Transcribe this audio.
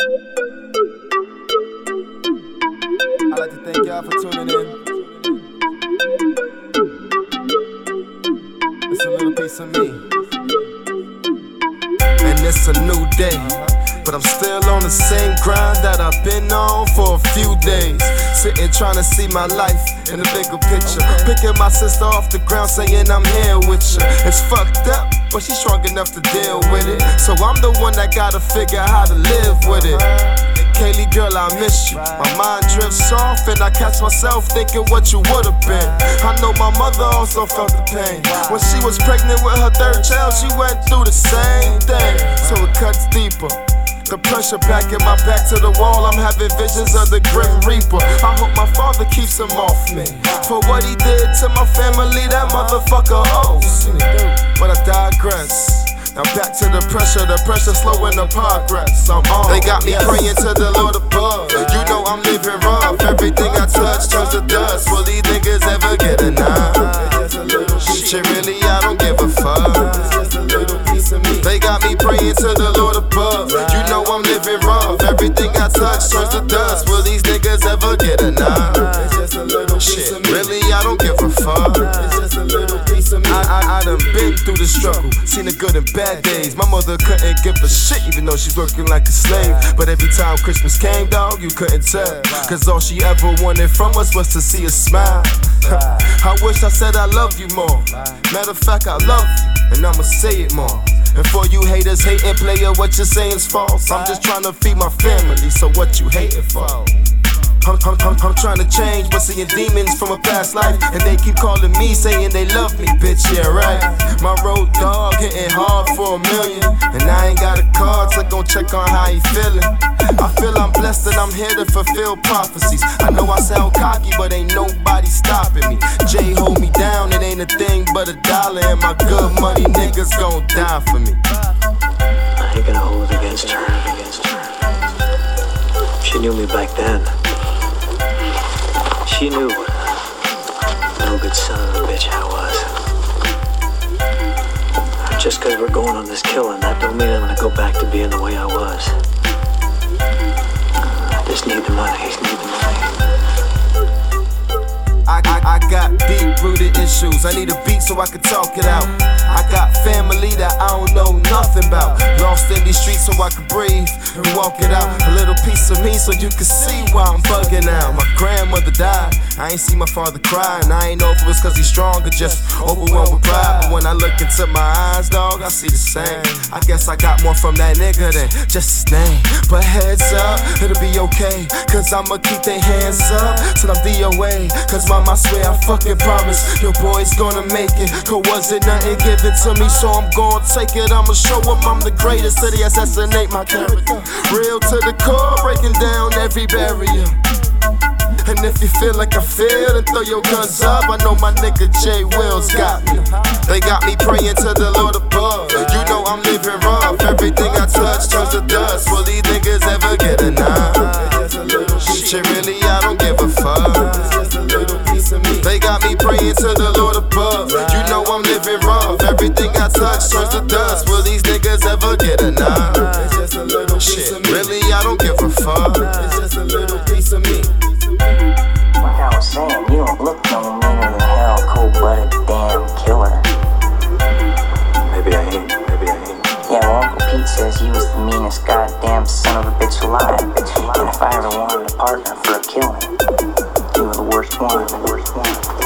I'd like to thank y'all for tuning in. It's a little piece of me. And it's a new day. But I'm still on the same grind that I've been on for a few days. Sitting trying to see my life in the bigger picture. Picking my sister off the ground, saying I'm here with you. It's fucked up, but she's strong enough to deal with it. So I'm the one that gotta figure how to live with it. Kaylee, girl, I miss you. My mind drifts off, and I catch myself thinking what you would've been. I know my mother also felt the pain. When she was pregnant with her third child, she went through the same thing. So it cuts deeper. The pressure back in my back to the wall. I'm having visions of the grim reaper. I hope my father keeps him off me. For what he did to my family, that motherfucker owes me. But I digress. Now back to the pressure, the pressure slowing the progress. I'm on. They got me praying to the Lord above. You know I'm living rough. Everything I touch turns to dust. Will these niggas through the struggle, seen the good and bad days. My mother couldn't give a shit, even though she's working like a slave. But every time Christmas came, dog, you couldn't tell. Cause all she ever wanted from us was to see us smile. I wish I said I love you more. Matter of fact, I love you, and I'ma say it more. And for you haters hating, player, what you saying's false. I'm just trying to feed my family, so what you hating for? I'm, I'm, I'm, I'm trying to change, but seeing demons from a past life. And they keep calling me, saying they love me, bitch, yeah, right. My road dog hitting hard for a million. And I ain't got a card, so gon' check on how he feeling. I feel I'm blessed and I'm here to fulfill prophecies. I know I sound cocky, but ain't nobody stopping me. Jay hold me down, it ain't a thing but a dollar. And my good money niggas gon' die for me. I ain't gonna hold it against her. She knew me back then. She knew no good son of a bitch I was. Just cause we're going on this killing, that don't mean I'm gonna go back to being the way I was. I just need the money. Need the money. I, I, I got deep rooted issues. I need a beat so I can talk it out. I got family that I don't know nothing about. Lost in these streets so I can breathe and walk it out. A little piece of me so you can see why I'm bugging out. My grandmother died. I ain't see my father cry. And I ain't know if it was cause he's strong or just overwhelmed with pride. But when I look into my eyes, dog, I see the same. I guess I got more from that nigga than just his name. But heads up, it'll be okay. Cause I'ma keep their hands up till I'm DOA. Cause mom, I swear I fucking promise your boy's gonna make it. Cause wasn't nothing given to me, so I'm gonna take it. I'ma show them I'm the greatest. They assassinate my character. Real to the core, breaking down every barrier. And if you feel like I feel, then throw your guns up. I know my nigga Jay Wills got me. They got me praying to the Lord above. You know I'm living rough. Everything I touch turns to dust. Will these niggas ever get enough? Shit, really, I don't give a fuck. They got me praying to the Lord above. You know I'm living rough. Everything I touch turns to dust. Will these niggas ever get enough? It's just a little bit of shit, really, I don't give a fuck. It's just a little piece of me. Like I was saying, you don't look no meaner than hell, cold-blooded damn killer. Maybe I ain't. Maybe I ain't. Yeah, well, Uncle Pete says you was the meanest goddamn son of a bitch alive. And if I ever wanted a partner for a killing, you were the worst one, the worst one.